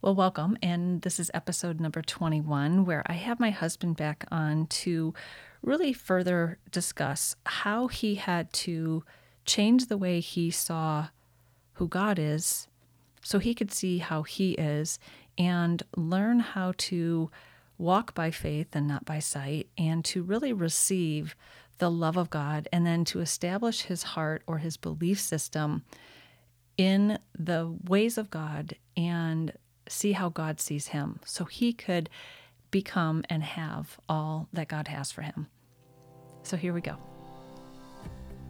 Well, welcome. And this is episode number 21, where I have my husband back on to really further discuss how he had to change the way he saw who God is so he could see how he is and learn how to walk by faith and not by sight and to really receive the love of God and then to establish his heart or his belief system in the ways of God and see how God sees him so he could become and have all that God has for him. So here we go.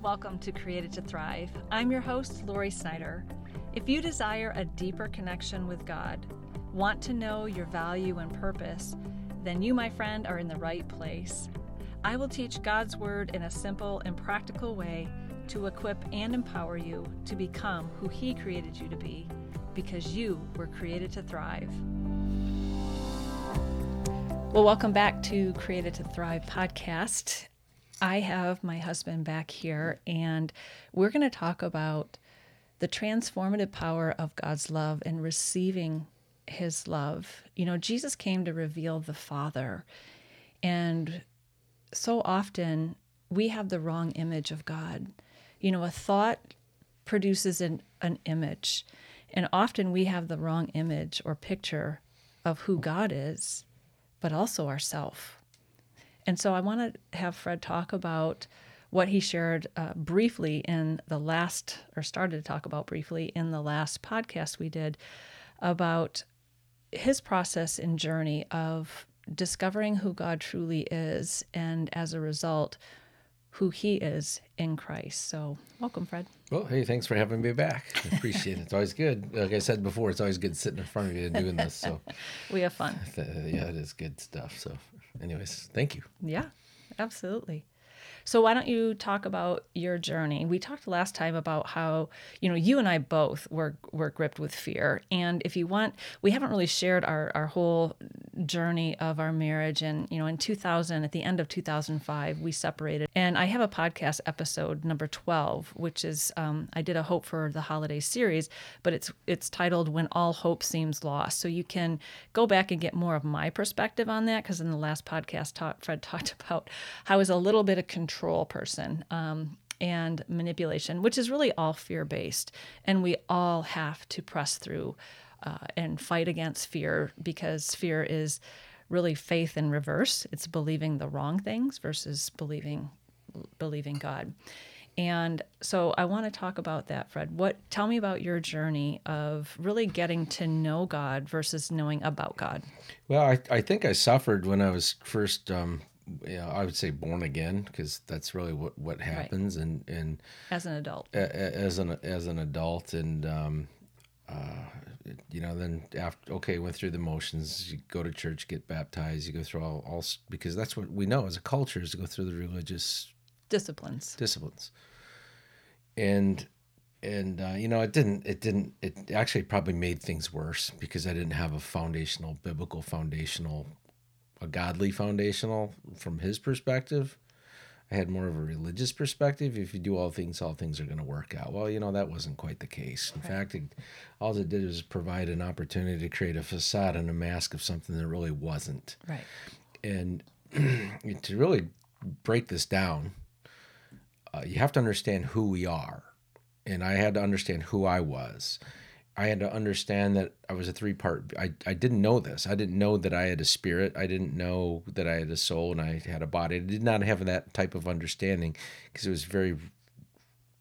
Welcome to Created to Thrive. I'm your host, Lori Snyder. If you desire a deeper connection with God, want to know your value and purpose, then you, my friend, are in the right place. I will teach God's Word in a simple and practical way to equip and empower you to become who He created you to be because you were created to thrive. Well, welcome back to Created to Thrive podcast. I have my husband back here, and we're going to talk about the transformative power of God's love and receiving his love. You know, Jesus came to reveal the Father, and so often we have the wrong image of God. You know, a thought produces an, an image, and often we have the wrong image or picture of who God is, but also ourself. And so I want to have Fred talk about what he shared uh, briefly in the last, or started to talk about briefly in the last podcast we did about his process and journey of discovering who God truly is, and as a result, who he is in Christ. So, welcome, Fred. Well, hey, thanks for having me back. I appreciate it. It's always good. Like I said before, it's always good sitting in front of you and doing this. So, we have fun. yeah, it is good stuff. So, anyways, thank you. Yeah, absolutely. So why don't you talk about your journey? We talked last time about how, you know, you and I both were were gripped with fear. And if you want, we haven't really shared our, our whole journey of our marriage. And, you know, in 2000, at the end of 2005, we separated. And I have a podcast episode number 12, which is um, I did a Hope for the Holiday series, but it's it's titled When All Hope Seems Lost. So you can go back and get more of my perspective on that because in the last podcast, talk, Fred talked about how I was a little bit of control control person um, and manipulation, which is really all fear based. And we all have to press through uh, and fight against fear because fear is really faith in reverse. It's believing the wrong things versus believing believing God. And so I want to talk about that, Fred. What tell me about your journey of really getting to know God versus knowing about God? Well, I, I think I suffered when I was first um, know, I would say born again because that's really what what happens right. and and as an adult. a, as an as an adult and um, uh, you know then after okay went through the motions you go to church get baptized you go through all, all because that's what we know as a culture is to go through the religious disciplines. disciplines. And and uh, you know it didn't it didn't it actually probably made things worse because i didn't have a foundational biblical foundational a godly foundational from his perspective. I had more of a religious perspective. If you do all things, all things are going to work out. Well, you know, that wasn't quite the case. In right. fact, it, all it did was provide an opportunity to create a facade and a mask of something that really wasn't. Right. And to really break this down, uh, you have to understand who we are. And I had to understand who I was. I had to understand that I was a three part. I, I didn't know this. I didn't know that I had a spirit. I didn't know that I had a soul and I had a body. I did not have that type of understanding because it was very,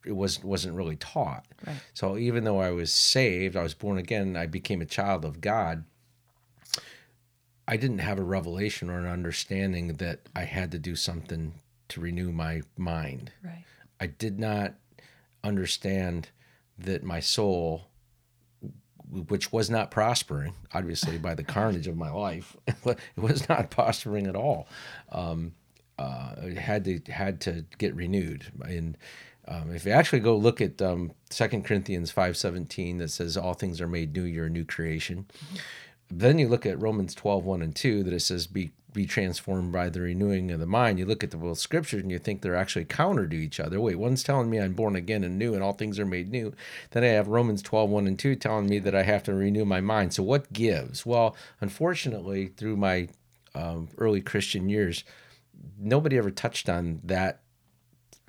it was wasn't really taught. Right. So even though I was saved, I was born again. I became a child of God. I didn't have a revelation or an understanding that I had to do something to renew my mind. Right. I did not understand that my soul which was not prospering, obviously by the carnage of my life. it was not prospering at all. Um, uh, it had to had to get renewed. And um, if you actually go look at um, 2 Corinthians five seventeen, that says all things are made new, you're a new creation. Then you look at Romans 12, 1 and 2, that it says, be, be transformed by the renewing of the mind. You look at the both scriptures and you think they're actually counter to each other. Wait, one's telling me I'm born again and new and all things are made new. Then I have Romans 12, 1 and 2 telling me that I have to renew my mind. So what gives? Well, unfortunately, through my um, early Christian years, nobody ever touched on that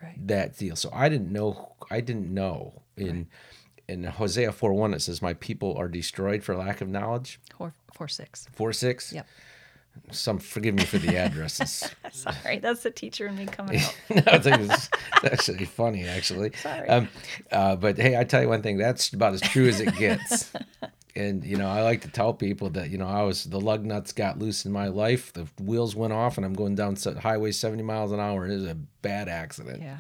Right. that deal. So I didn't know. I didn't know in in Hosea four one it says, "My people are destroyed for lack of knowledge." Four, four six. Four six. Yep. Some forgive me for the addresses. Sorry, that's the teacher in me coming out. no, I think it's actually funny, actually. Sorry. Um, uh, but hey, I tell you one thing. That's about as true as it gets. and you know, I like to tell people that you know I was the lug nuts got loose in my life. The wheels went off, and I'm going down highway 70 miles an hour, and it was a bad accident. Yeah.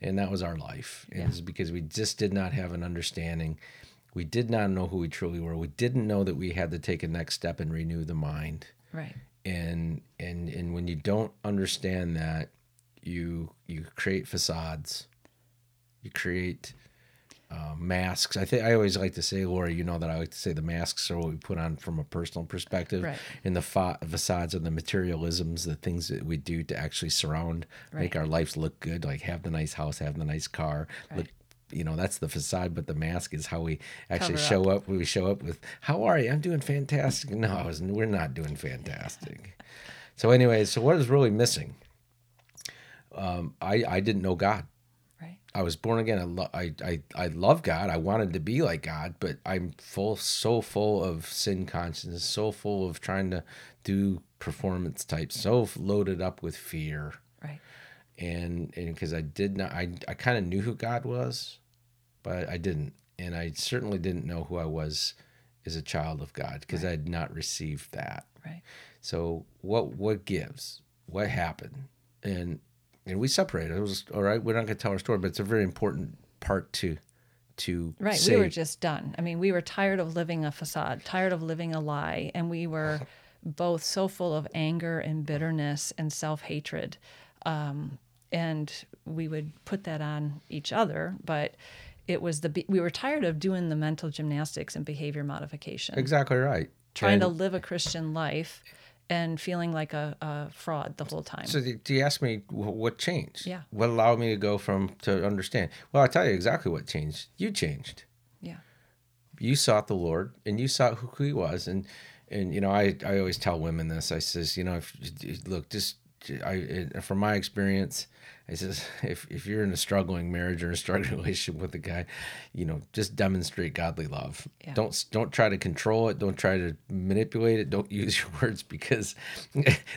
and that was our life. And Yeah. It was because we just did not have an understanding. We did not know who we truly were. We didn't know that we had to take a next step and renew the mind. Right. And and and when you don't understand that, you you create facades. You create uh, masks. I think I always like to say, Lori, you know that I like to say the masks are what we put on from a personal perspective, Right. and the fa- facades and the materialisms, the things that we do to actually surround, make our lives look good, like have the nice house, have the nice car, look. You know that's the facade, but the mask is how we actually Cover show up. We show up with, "How are you? I'm doing fantastic." No, I was, we're not doing fantastic. so, anyway, so what is really missing? Um, I I didn't know God. Right. I was born again. I, lo- I, I, I love God. I wanted to be like God, but I'm full, so full of sin consciousness, so full of trying to do performance types, so loaded up with fear. Right. And, and because I did not, I, I kind of knew who God was, but I didn't. And I certainly didn't know who I was as a child of God because I had not received that. Right. So what what gives? What happened? And and we separated. It was all right. We're not going to tell our story, but it's a very important part to to Right. say. We were just done. I mean, we were tired of living a facade, tired of living a lie, and we were both so full of anger and bitterness and self hatred. Um, and we would put that on each other, but it was the we were tired of doing the mental gymnastics and behavior modification, exactly right. trying And to live a Christian life and feeling like a, a fraud the whole time. So do you ask me what changed? Yeah. What allowed me to go from to understand? Well, I'll tell you exactly what changed. You changed. yeah. you sought the Lord and you sought who he was and and you know I I always tell women this I says you know if look just I it- from my experience I says if if you're in a struggling marriage or a struggling relationship with a guy you know just demonstrate godly love Yeah. don't don't try to control it don't try to manipulate it don't use your words because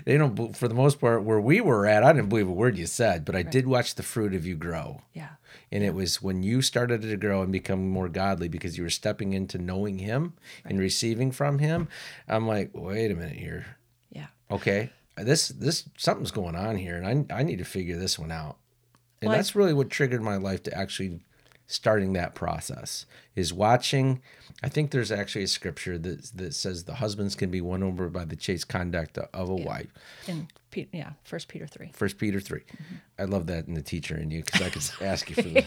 they don't for the most part where we were at I didn't believe a word you said but I did watch the fruit of you grow Yeah. and it was when you started to grow and become more godly because you were stepping into knowing Him and receiving from Him. I'm like, wait a minute here. Yeah. Okay, this this something's going on here, and I I need to figure this one out. And that's really what triggered my life to actually starting that process is watching. I think there's actually a scripture that that says the husbands can be won over by the chaste conduct of a wife. In Pe- yeah, First Peter three. First Peter 3 mm-hmm. I love that in the teacher in you because I could ask you for the.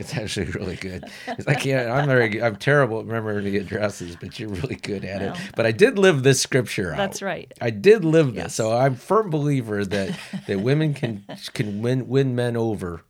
It's actually really good. Like yeah, I'm very. I'm terrible at remembering the addresses, but you're really good at Well. it. But I did live this scripture out. That's right. I did live this, so I'm a firm believer that that women can can win win men over Yeah.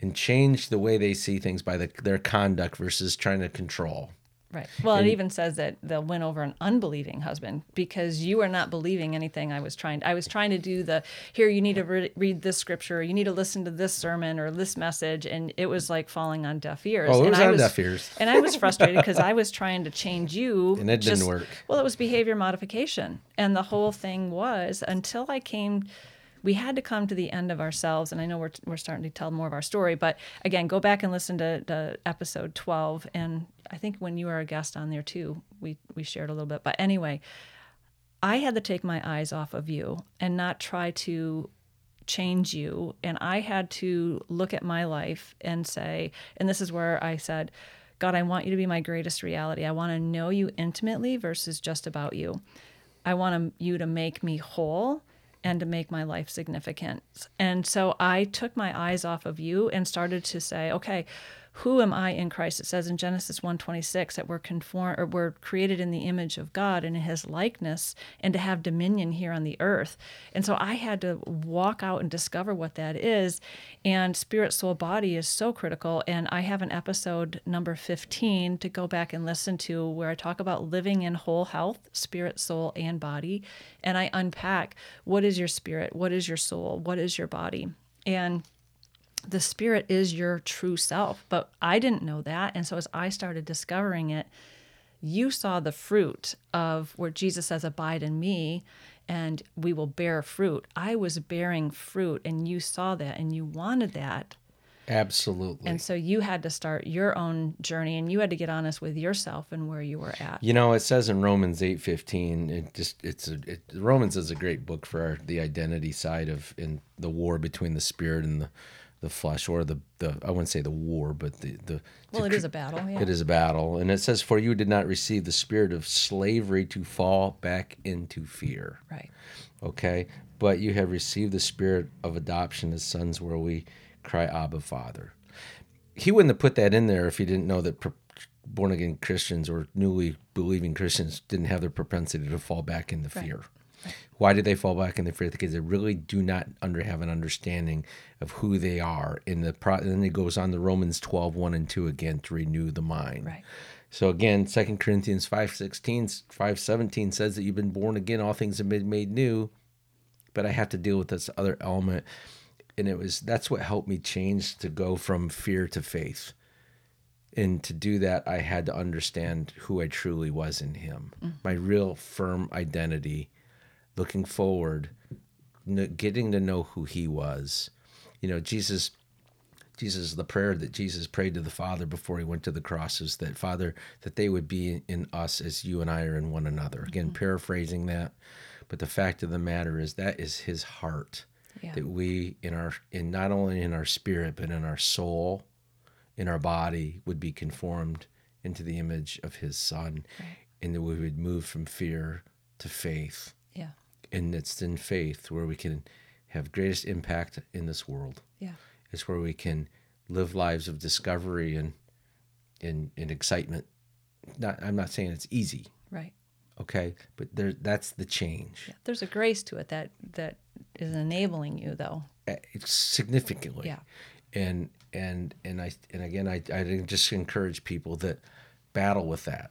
And change the way they see things by the, their conduct versus trying to control. Right. Well, it even says that they'll win over an unbelieving husband because you are not believing anything I was trying. I was trying to do the here. You need to re- read this scripture. You need to listen to this sermon or this message, and it was like falling on deaf ears. Oh, it and was I on deaf ears. And I was frustrated because I was trying to change you, And it didn't work. Well, it was behavior modification, and the whole thing was until I came we had to come to the end of ourselves and i know we're, we're starting to tell more of our story but again go back and listen to, to episode 12 and i think when you were a guest on there too we, we shared a little bit. But anyway i had to take my eyes off of you and not try to change you and i had to look at my life and say and this is where i said god i want you to be my greatest reality. I want to know you intimately versus just about you. I want you to make me whole and to make my life significant. And so I took my eyes off of you and started to say, okay, who am I in Christ? It says in Genesis 1:26 that we're conform or we're created in the image of God and in his likeness and to have dominion here on the earth. And so I had to walk out and discover what that is. And spirit, soul, body is so critical. And I have an episode number 15 to go back and listen to where I talk about living in whole health, spirit, soul, and body. And I unpack what is your spirit, what is your soul, what is your body. And the spirit is your true self. But I didn't know that. And so as I started discovering it, you saw the fruit of where Jesus says, Abide in me, and we will bear fruit. I was bearing fruit, and you saw that, and you wanted that. Absolutely. And so you had to start your own journey, and you had to get honest with yourself and where you were at. You know, it says in Romans eight fifteen. It just it's a it, Romans is a great book for our, the identity side of in the war between the spirit and the the flesh or the, the I wouldn't say the war, but the the well, it is a battle. Yeah. It is a battle, and it says, "For you did not receive the spirit of slavery to fall back into fear." Right. Okay, but you have received the spirit of adoption as sons, where we cry, "Abba, Father." He wouldn't have put that in there if he didn't know that born again Christians or newly believing Christians didn't have the propensity to fall back into Right. fear. Why did they fall back in the fear? Because they really do not under have an understanding of who they are. In the pro, and then it goes on to Romans 12, 1 and 2 again to renew the mind. Right. So again, 2 Corinthians 5, 16, 5, 17 says that you've been born again, all things have been made new. But I have to deal with this other element. And it was that's what helped me change to go from fear to faith. And to do that, I had to understand who I truly was in Him, mm-hmm. my real firm identity looking forward, getting to know who he was. You know, Jesus, Jesus, the prayer that Jesus prayed to the Father before he went to the cross is that Father, that they would be in us as you and I are in one another. Again, mm-hmm. paraphrasing that, but the fact of the matter is that is his heart. Yeah. That we in our in not only in our spirit but in our soul, in our body would be conformed into the image of his son, Right. and that we would move from fear to faith. And it's in faith where we can have greatest impact in this world. Yeah. It's where we can live lives of discovery and and, and excitement. Not, I'm not saying it's easy, Right. okay, but there that's the change Yeah. There's a grace to it that that is enabling you, though. It's significantly. Yeah. And and and I and again I I just encourage people that battle with that,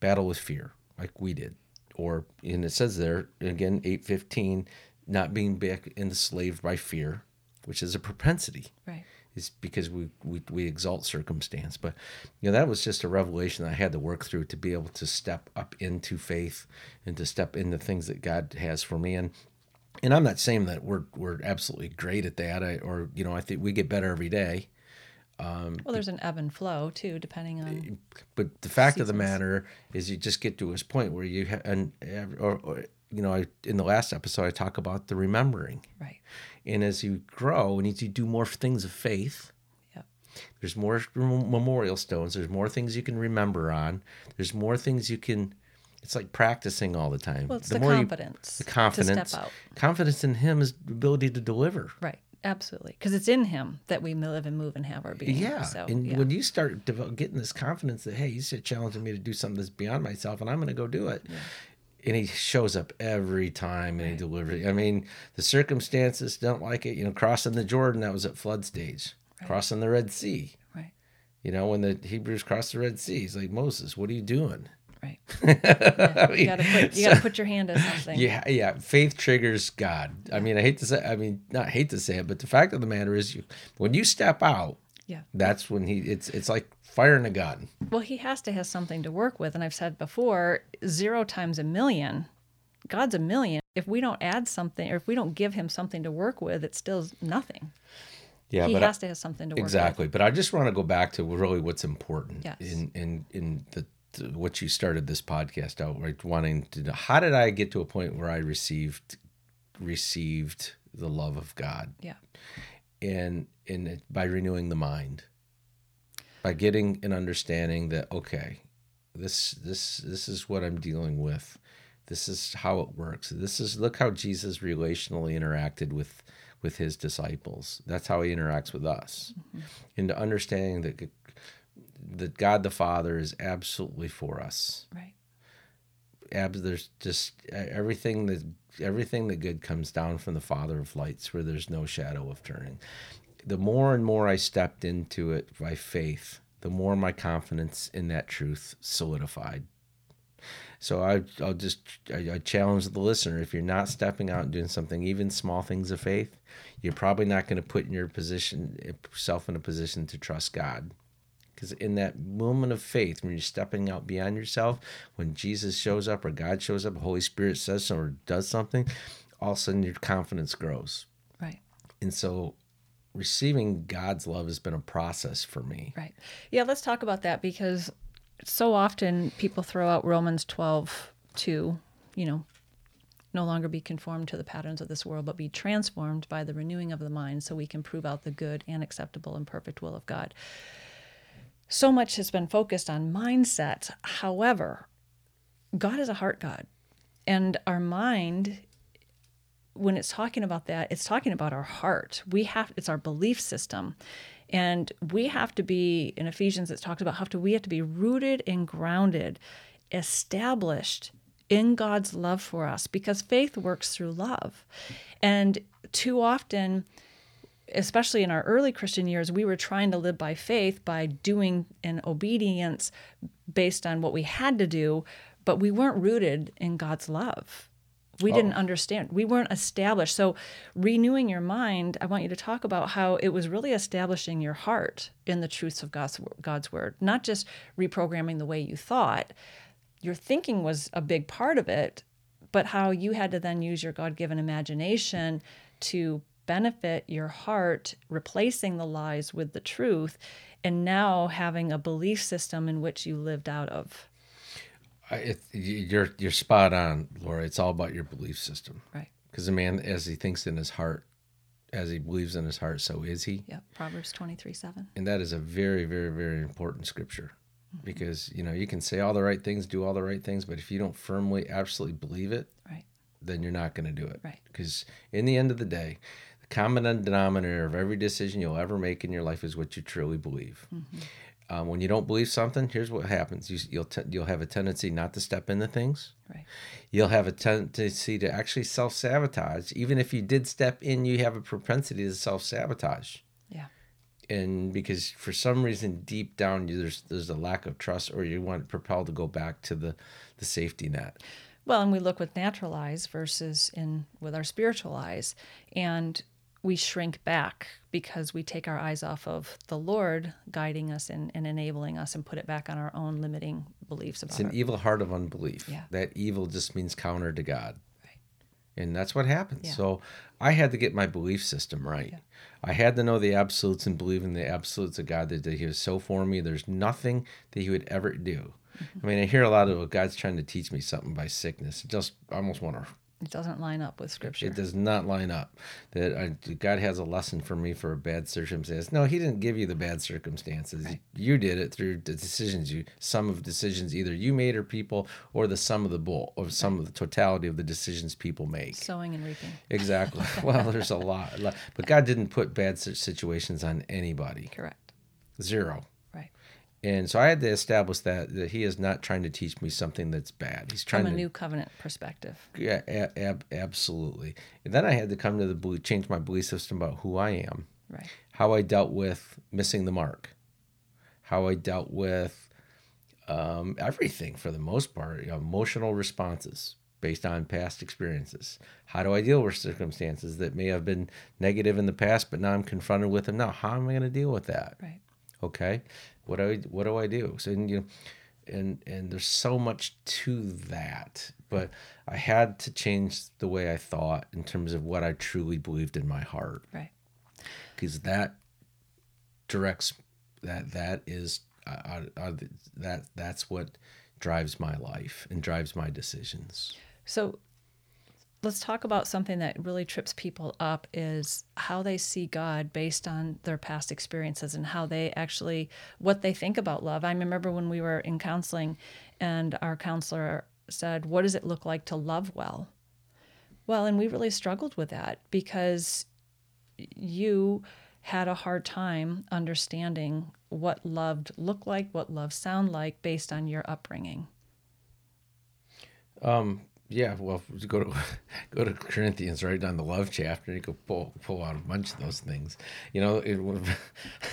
battle with fear like we did, or and it says there again eight fifteen, not being back enslaved by fear, which is a propensity. Right. is because we, we we exalt circumstance. But you know that was just a revelation that I had to work through to be able to step up into faith and to step into things that God has for me. And and I'm not saying that we're we're absolutely great at that, I, or you know I think we get better every day. Um, well, there's an ebb and flow too, depending on. But the fact of the matter is, you just get to this point where you ha- and or, or you know I, in the last episode I talk about the remembering, Right. and as you grow and as you do more things of faith, Yep. There's more memorial stones. There's more things you can remember on. There's more things you can. It's like practicing all the time. Well, it's the, more you- confidence. the confidence. To step out. Confidence in Him is the ability to deliver. Right. Absolutely. Because it's in Him that we live and move and have our being. Yeah, So, and yeah. when you start getting this confidence that hey, He's challenging me to do something that's beyond myself, and I'm going to go do it. And he shows up every time and he delivers. I mean, the circumstances don't like it. You know, crossing the Jordan, that was at flood stage. Crossing the Red Sea, right. You know, when the Hebrews crossed the Red Sea, he's like, Moses, what are you doing? Right. I You gotta put you gotta put your hand to something. Yeah, yeah. Faith triggers God. I mean, I hate to say, I mean, not hate to say it, but the fact of the matter is, you when you step out, Yeah. that's when he. It's it's like firing a gun. Well, he has to have something to work with. And I've said before, zero times a million. God's a million. If we don't add something or if we don't give him something to work with, it's still nothing. Yeah, he has I, to have something to work exactly. But I just want to go back to really what's important Yes. in in in the what you started this podcast out right, wanting to know. How did I get to a point where I received received the love of God? Yeah. and in it by renewing the mind by getting an understanding that okay this this this is what i'm dealing with this is how it works this is look how jesus relationally interacted with with his disciples. That's how he interacts with us. Mm-hmm. Into understanding that that God the Father is absolutely for us. Right. Abs, there's just everything that everything that good comes down from the Father of lights, where there's no shadow of turning. The more and more I stepped into it by faith, the more my confidence in that truth solidified. So I, will just I, I, challenge the listener: if you're not stepping out and doing something, even small things of faith, you're probably not going to put in your position eh, yourself in a position to trust God. Because in that moment of faith, when you're stepping out beyond yourself, when Jesus shows up or God shows up, Holy Spirit says something or does something, all of a sudden your confidence grows. Right. And so receiving God's love has been a process for me. Right. Yeah, let's talk about that because so often people throw out Romans 12, 2, you know, no longer be conformed to the patterns of this world, but be transformed by the renewing of the mind so we can prove out the good and acceptable and perfect will of God so much has been focused on mindset. However, God is a heart God. And our mind, when it's talking about that, it's talking about our heart. We have it's our belief system. And we have to be, in Ephesians, it talks about how to we have to be rooted and grounded, established in God's love for us, because faith works through love. And too often especially in our early Christian years, we were trying to live by faith by doing in obedience based on what we had to do, but we weren't rooted in God's love. We oh. didn't understand. We weren't established. So, renewing your mind, I want you to talk about how it was really establishing your heart in the truths of God's, God's word, not just reprogramming the way you thought. Your thinking was a big part of it, but how you had to then use your God given imagination to benefit your heart, replacing the lies with the truth, and now having a belief system in which you lived out of. It, you're you're spot on, Lori. It's all about your belief system, right? Because a man, as he thinks in his heart, as he believes in his heart, so is he. Yeah, Proverbs twenty three seven. And that is a very, very, very important scripture, mm-hmm. because you know you can say all the right things, do all the right things, but if you don't firmly, absolutely believe it, right, then you're not going to do it, right? Because in the end of the day, common denominator of every decision you'll ever make in your life is what you truly believe. Mm-hmm. Um, when you don't believe something, here's what happens: you, will te- you'll have a tendency not to step into things. Right. You'll have a tendency to actually self sabotage. Even if you did step in, you have a propensity to self sabotage. Yeah. And because for some reason deep down there's there's a lack of trust, or you want propelled to go back to the the safety net. Well, and we look with natural eyes versus in with our spiritual eyes, and we shrink back because we take our eyes off of the Lord guiding us and, and enabling us and put it back on our own limiting beliefs about It's an our... evil heart of unbelief. Yeah. That evil just means counter to God. Right. And that's what happens. Yeah. So I had to get my belief system right. Yeah. I had to know the absolutes and believe in the absolutes of God that, that He was so for me. There's nothing that He would ever do. Mm-hmm. I mean, I hear a lot of God's trying to teach me something by sickness. It just I almost want to it doesn't line up with scripture. It does not line up. That I, God has a lesson for me for a bad circumstance. No, He didn't give you the bad circumstances. Right. You did it through the decisions you, some of decisions either you made or people, or the sum of the bull, or some right. of the totality of the decisions people make. Sowing and reaping. Exactly. well, there's a lot, but God didn't put bad situations on anybody. Correct. Zero. And so I had to establish that that he is not trying to teach me something that's bad. He's trying from a to, new covenant perspective. Yeah, ab- absolutely. And then I had to come to the belief, change my belief system about who I am, right? How I dealt with missing the mark, how I dealt with um, everything for the most part, you know, emotional responses based on past experiences. How do I deal with circumstances that may have been negative in the past, but now I'm confronted with them now? How am I going to deal with that? Right. Okay what do I what do I do? So and you and and there's so much to that, but I had to change the way I thought in terms of what I truly believed in my heart. Right. Because that directs that that is uh, uh, that that's what drives my life and drives my decisions. So let's talk about something that really trips people up is how they see God based on their past experiences and how they actually what they think about love. I remember when we were in counseling and our counselor said, "What does it look like to love well?" Well, and we really struggled with that because you had a hard time understanding what loved looked like, what love sound like based on your upbringing. Um, yeah, well, go to go to Corinthians, right down the love chapter, and you could pull pull out a bunch of those things. You know, it,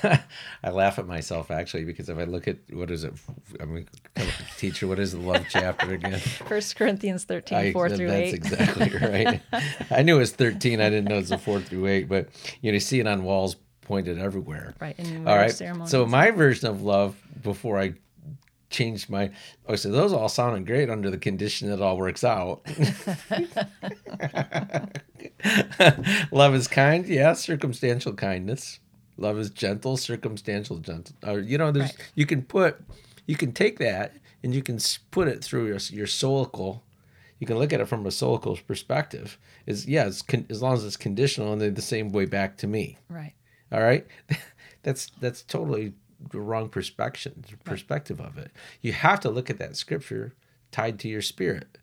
I laugh at myself actually because if I look at what is it, I mean, teacher, what is the love chapter again? First Corinthians 13, I, 4 through that's 8. exactly right. I knew it was 13. I didn't know it was a 4 through 8, but you know, you see it on walls pointed everywhere. Right. In the ceremony. All right. So my version of love before I changed my oh so those all sounded great under the condition that it all works out. Love is kind yeah circumstantial kindness. Love is gentle circumstantial gentle or you know there's right. you can put you can take that and you can put it through your, your soulical you can look at it from a soulical perspective. Is yeah it's con- as long as it's conditional and they're the same way back to me. Right. All right? That's that's totally the wrong perspective perspective of it. You have to look at that scripture tied to your spirit.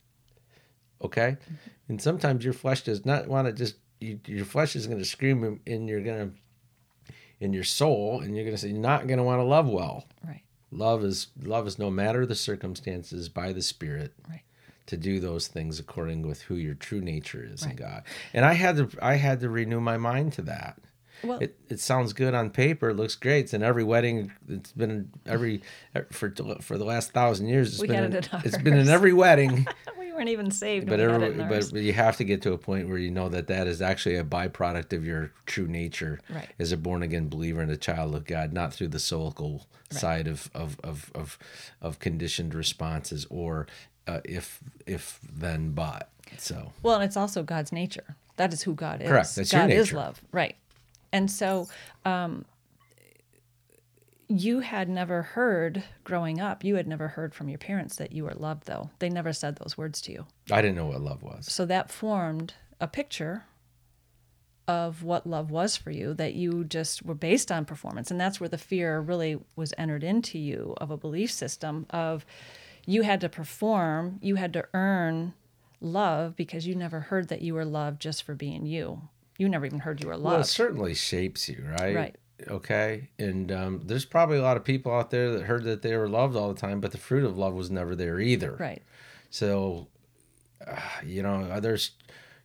Okay, mm-hmm. and sometimes your flesh does not want to just. You, your flesh is going to scream, and you're going to in your soul, and you're going to say, you're not going to want to love well. Right. Love is love is no matter the circumstances by the Spirit. Right to do those things according with who your true nature is right. in God. And I had to I had to renew my mind to that. Well, it, it sounds good on paper. It looks great. It's in every wedding. It's been every for for the last thousand years. It's we been in, it it's been in every wedding. we weren't even saved. But every, but you have to get to a point where you know that that is actually a byproduct of your true nature right. as a born again believer and a child of God, not through the soulical right. side of, of of of of conditioned responses or uh, if if then but. So well, and it's also God's nature. That is who God is. Correct. That's God your nature. is love. Right. And so um, you had never heard growing up, you had never heard from your parents that you were loved, though. They never said those words to you. I didn't know what love was. So that formed a picture of what love was for you that you just were based on performance. And that's where the fear really was entered into you of a belief system of you had to perform, you had to earn love because you never heard that you were loved just for being you you never even heard you were loved. Well, it certainly shapes you, right? Right. Okay. And um, there's probably a lot of people out there that heard that they were loved all the time, but the fruit of love was never there either. Right. So, uh, you know, there's,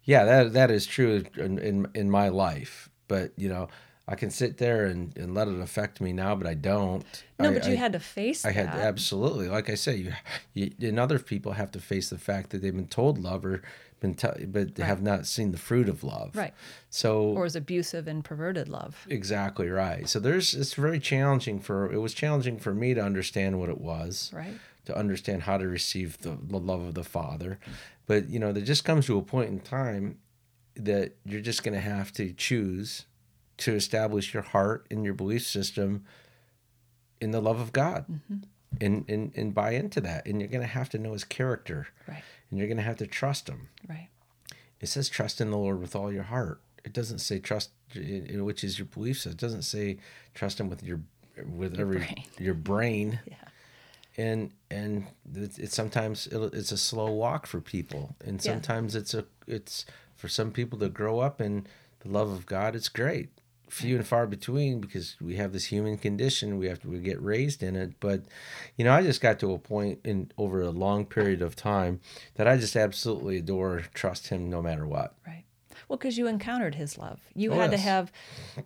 yeah, that that is true in, in in my life. But you know, I can sit there and, and let it affect me now, but I don't. No, I, but you I, had to face. I that. had absolutely, like I say, you, you and other people have to face the fact that they've been told love or been t- but right. have not seen the fruit of love. Right. So or is abusive and perverted love. Exactly right. So there's it's very challenging for it was challenging for me to understand what it was. Right. To understand how to receive the, the love of the Father. But you know, there just comes to a point in time that you're just gonna have to choose to establish your heart and your belief system in the love of God. Mm-hmm. And, and and buy into that. And you're gonna have to know his character. Right and you're going to have to trust him. Right. It says trust in the Lord with all your heart. It doesn't say trust, which is your belief. It doesn't say trust him with your with your every brain. your brain. yeah. And and it's, it's sometimes it's a slow walk for people, and sometimes yeah. it's a it's for some people to grow up in the love of God. It's great few and far between because we have this human condition. We have to we get raised in it. But you know i just got to a point in over a long period of time that i just absolutely adore trust him no matter what. Right. Well because you encountered his love. You oh, had yes. to have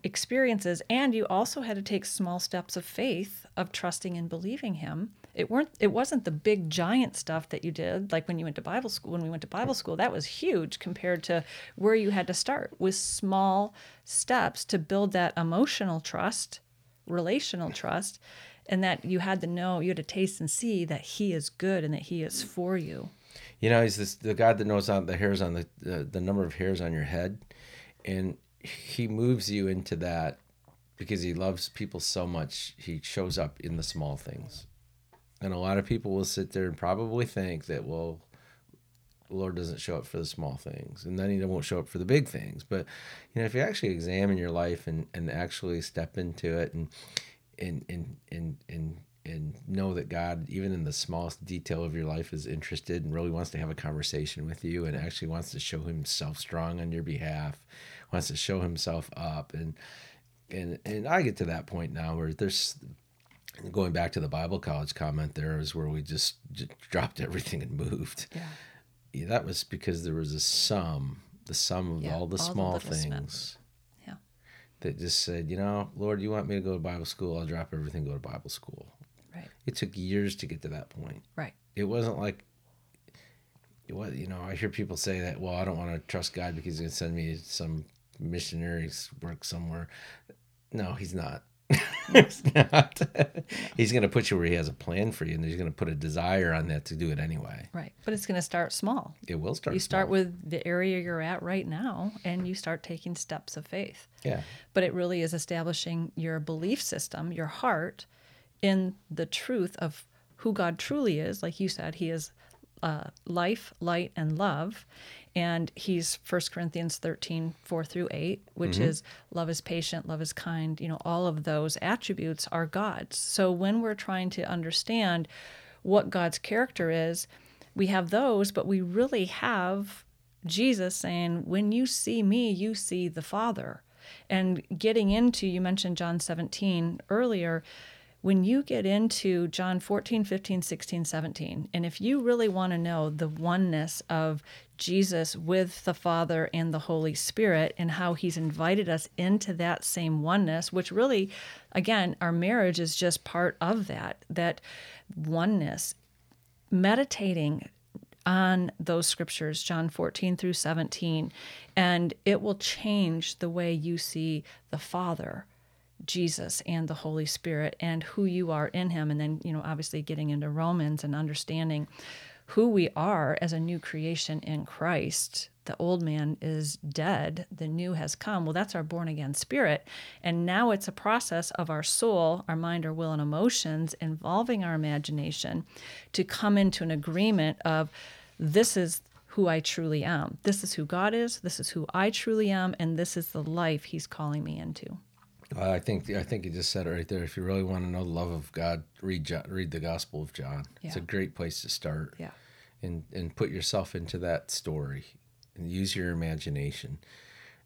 experiences and you also had to take small steps of faith of trusting and believing him it weren't it wasn't the big giant stuff that you did like when you went to bible school when we went to bible school that was huge compared to where you had to start with small steps to build that emotional trust relational trust and that you had to know you had to taste and see that he is good and that he is for you. You know he's this the god that knows on the hairs on the, the the number of hairs on your head and he moves you into that because he loves people so much he shows up in the small things and a lot of people will sit there and probably think that, well, the Lord doesn't show up for the small things, and then He won't show up for the big things. But you know, if you actually examine your life and, and actually step into it and and and and and and know that God, even in the smallest detail of your life, is interested and really wants to have a conversation with you and actually wants to show himself strong on your behalf, wants to show himself up. And and and I get to that point now where there's going back to the Bible college comment there is where we just, just dropped everything and moved. Yeah. Yeah, that was because there was a sum, the sum of Yeah, all the all small little things. Yeah. that just said, you know, Lord, you want me to go to Bible school? I'll drop everything, go to Bible school. Right. It took years to get to that point. Right. It wasn't like it was, you know, I hear people say that, well, I don't want to trust God because he's going to send me some missionaries work somewhere. No, he's not. he's not. he's going to put you where he has a plan for you and he's going to put a desire on that to do it anyway. Right. But it's going to start small. It will start. You start small. with the area you're at right now and you start taking steps of faith. Yeah. But it really is establishing your belief system, your heart, in the truth of who God truly is. Like you said, He is uh, life, light, and love. And He's 1 Corinthians 13, 4 through 8, which mm-hmm. is love is patient, love is kind. You know, all of those attributes are God's. So when we're trying to understand what God's character is, we have those, but we really have Jesus saying, When you see me, you see the Father. And getting into, you mentioned John 17 earlier, when you get into John 14, 15, 16, 17, and if you really want to know the oneness of Jesus with the Father and the Holy Spirit and how he's invited us into that same oneness, which really, again, our marriage is just part of that, that oneness meditating on those scriptures, John 14 through 17, and it will change the way you see the Father, Jesus, and the Holy Spirit, and who you are in Him. And then, you know, obviously getting into Romans and understanding who we are as a new creation in Christ. The old man is dead, the new has come. Well, that's our born again spirit. And now it's a process of our soul, our mind, our will, and emotions involving our imagination to come into an agreement of this is who I truly am. This is who God is. This is who I truly am. And this is the life He's calling me into. I think I think you just said it right there. If you really want to know the love of God, read Jo- read the Gospel of John. It's a great place to start. Yeah. And and put yourself into that story and use your imagination.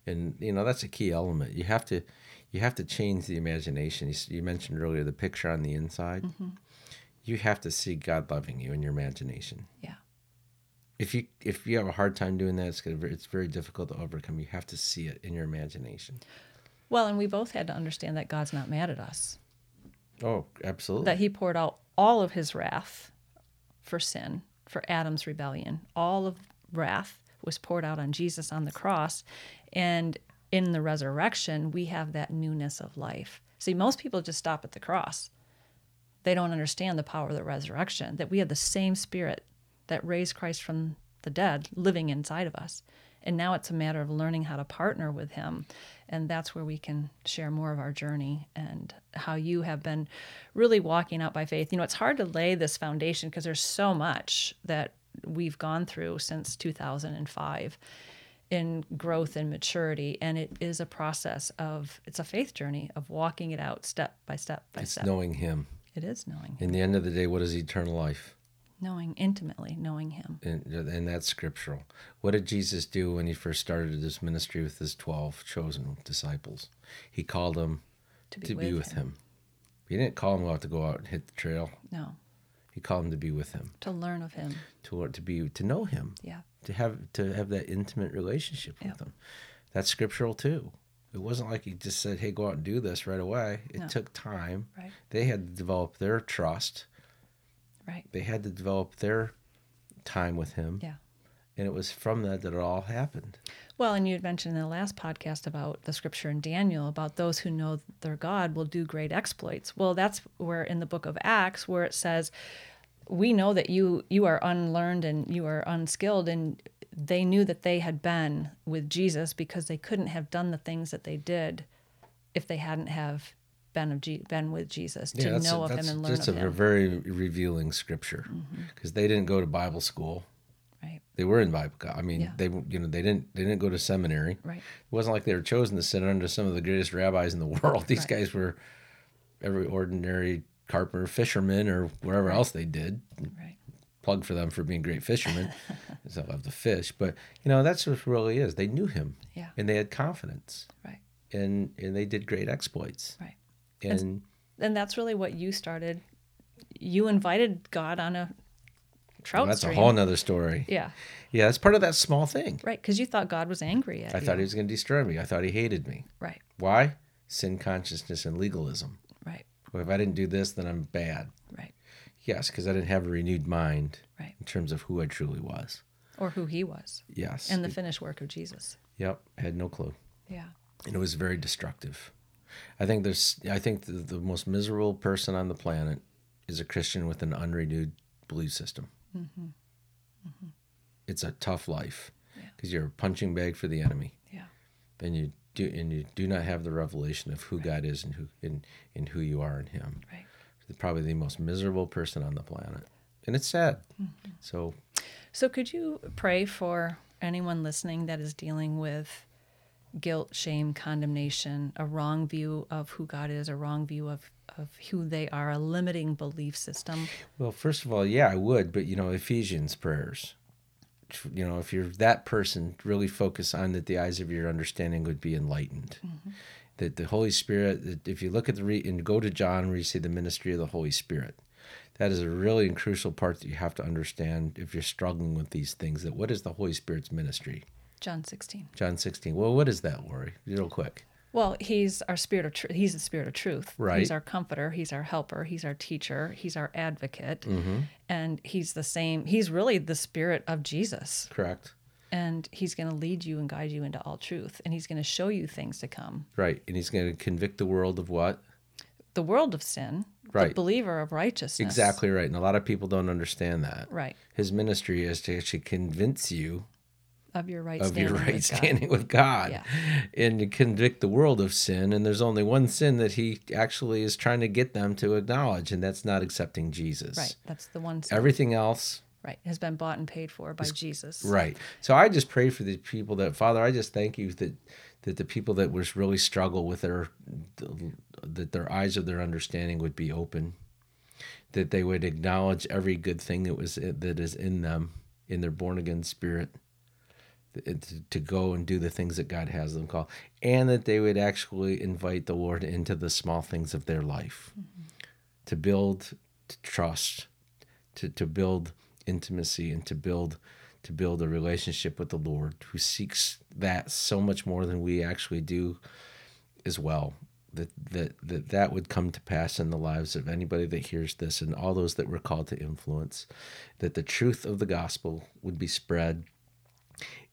And you know that's a key element. You have to you have to change the imagination. You, you mentioned earlier the picture on the inside. Mm-hmm. You have to see God loving you in your imagination. Yeah. If you if you have a hard time doing that, it's gonna, it's very difficult to overcome. You have to see it in your imagination. Well, and we both had to understand that God's not mad at us, Oh, absolutely. that He poured out all of His wrath for sin, for Adam's rebellion. All of wrath was poured out on Jesus on the cross. And in the resurrection, we have that newness of life. See, most people just stop at the cross. They don't understand the power of the resurrection, that we have the same spirit that raised Christ from the dead living inside of us. And now it's a matter of learning how to partner with Him. And that's where we can share more of our journey and how you have been really walking out by faith. You know, it's hard to lay this foundation because there's so much that we've gone through since 2005 in growth and maturity. And it is a process of, it's a faith journey of walking it out step by step by step. it's step. knowing Him. it is knowing, him. In the end of the day, what is eternal life? Knowing intimately, knowing Him. And, and that's scriptural. What did Jesus do when he first started his ministry with his 12 chosen disciples? He called them To be to with, be with him. him. He didn't call them out to go out and hit the trail. No, He called them to be with him, to learn of Him. to to be to know him, Yeah. to have to have that intimate relationship with him. That's scriptural too. It wasn't like he just said, "Hey, go out and do this right away." It No. took time. Right. They had to develop their trust. Right. They had to develop their time with him. Yeah. And it was from that that it all happened. Well, and you had mentioned in the last podcast about the scripture in Daniel about those who know their God will do great exploits. Well, that's where in the book of Acts where it says, "We know that you you are unlearned and you are unskilled," and they knew that they had been with Jesus because they couldn't have done the things that they did if they hadn't have been of been with Jesus to know a, of him and learn that's of a him. very revealing scripture mm-hmm. because they didn't go to Bible school. right. They were in Bible. I mean, Yeah. they you know they didn't they didn't go to seminary. Right. It wasn't like they were chosen to sit under some of the greatest rabbis in the world. These Right. guys were every ordinary carpenter, fishermen, or wherever else they did. Right. Plug for them for being great fishermen, because I love the fish. But you know, that's what it really is. They knew him, Yeah. and they had confidence, Right. and and they did great exploits. Right. And And that's really what you started. You invited God on a trout that's a whole nother story. yeah. Yeah, that's part of that small thing. Right. Because you thought God was angry at I you. thought he was going to destroy me. I thought he hated me. Right. Why? Sin consciousness and legalism. Right. Well, if I didn't do this, then I'm bad. Right. Yes, because I didn't have a renewed mind Right. in terms of who I truly was. Or who he was. Yes. And the finished work of Jesus. yep. I had no clue. Yeah. And it was very destructive. I think there's. I think the, the most miserable person on the planet is a Christian with an unrenewed belief system. It's a tough life Yeah. because you're a punching bag for the enemy. Yeah. and you do and you do not have the revelation of who God is and who and, and who you are in Him. Right. Probably the most miserable person on the planet, and it's sad. Mm-hmm. So So could you pray for anyone listening that is dealing with guilt, shame, condemnation, a wrong view of who God is, a wrong view of, of who they are, a limiting belief system? Well, first of all, yeah, I would, but you know, Ephesians prayers. You know, if you're that person, really focus on that the eyes of your understanding would be enlightened. Mm-hmm. That the Holy Spirit, that if you look at the re- and go to John where you see the ministry of the Holy Spirit, that is a really crucial part that you have to understand if you're struggling with these things. That what is the Holy Spirit's ministry? John 16. John 16. Well, what is that, Lori? Real quick. Well, he's our spirit of truth. He's the spirit of truth. Right. He's our comforter. He's our helper. He's our teacher. He's our advocate. Mm-hmm. And he's the same. He's really the spirit of Jesus. Correct. And he's going to lead you and guide you into all truth. And he's going to show you things to come. Right. And he's going to convict the world of what? The world of sin, the Right. believer of righteousness. Exactly right. And a lot of people don't understand that. Right. His ministry is to actually convince you Of your right of standing. your right with God. standing with God Yeah. and to convict the world of sin. And there's only one sin that he actually is trying to get them to acknowledge, and that's not accepting Jesus. Right. That's the one sin. Everything else, right. Has been bought and paid for by Jesus. right. So I just pray for the people that, Father, I just thank you that that the people that was really struggle with their that their eyes of their understanding would be open, that they would acknowledge every good thing that was that is in them in their born again spirit to, go and do the things that God has them call, and that they would actually invite the Lord into the small things of their life, mm-hmm. to build to trust, to, to build intimacy, and to build to build a relationship with the Lord, who seeks that so much more than we actually do, as well. That, that that that would come to pass in the lives of anybody that hears this and all those that we're called to influence that the truth of the gospel would be spread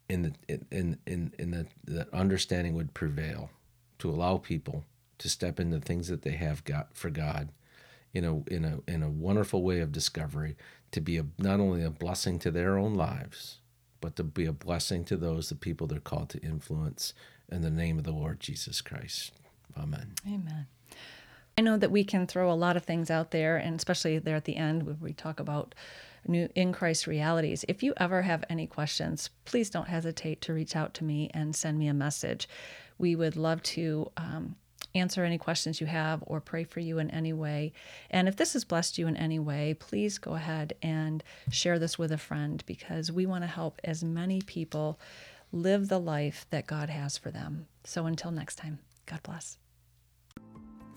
in the in in in the, the understanding would prevail to allow people to step into things that they have got for God in a in a in a wonderful way of discovery to be a, not only a blessing to their own lives but to be a blessing to those the people they're called to influence in the name of the Lord Jesus Christ. Amen. Amen. I know that we can throw a lot of things out there, and especially there at the end where we talk about new in Christ realities. If you ever have any questions, please don't hesitate to reach out to me and send me a message. We would love to um, answer any questions you have or pray for you in any way. And if this has blessed you in any way, please go ahead and share this with a friend because we want to help as many people live the life that God has for them. So until next time, God bless.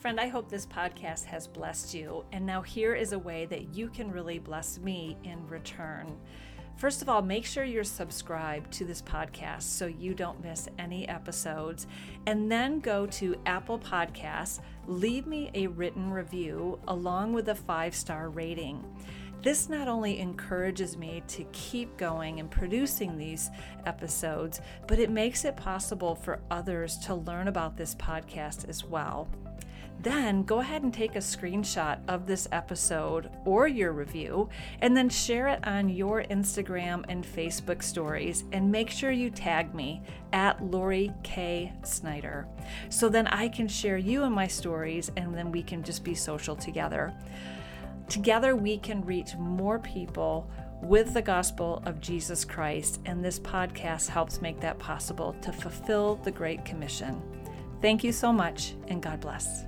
Friend, I hope this podcast has blessed you. And now here is a way that you can really bless me in return. First of all, make sure you're subscribed to this podcast so you don't miss any episodes. And then go to Apple Podcasts, leave me a written review along with a five star rating. This not only encourages me to keep going and producing these episodes, but it makes it possible for others to learn about this podcast as well. Then go ahead and take a screenshot of this episode or your review and then share it on your Instagram and Facebook stories and make sure you tag me at Lori K. Snyder. So then I can share you in my stories and then we can just be social together. Together we can reach more people with the gospel of Jesus Christ, and this podcast helps make that possible to fulfill the Great Commission. Thank you so much, and God bless.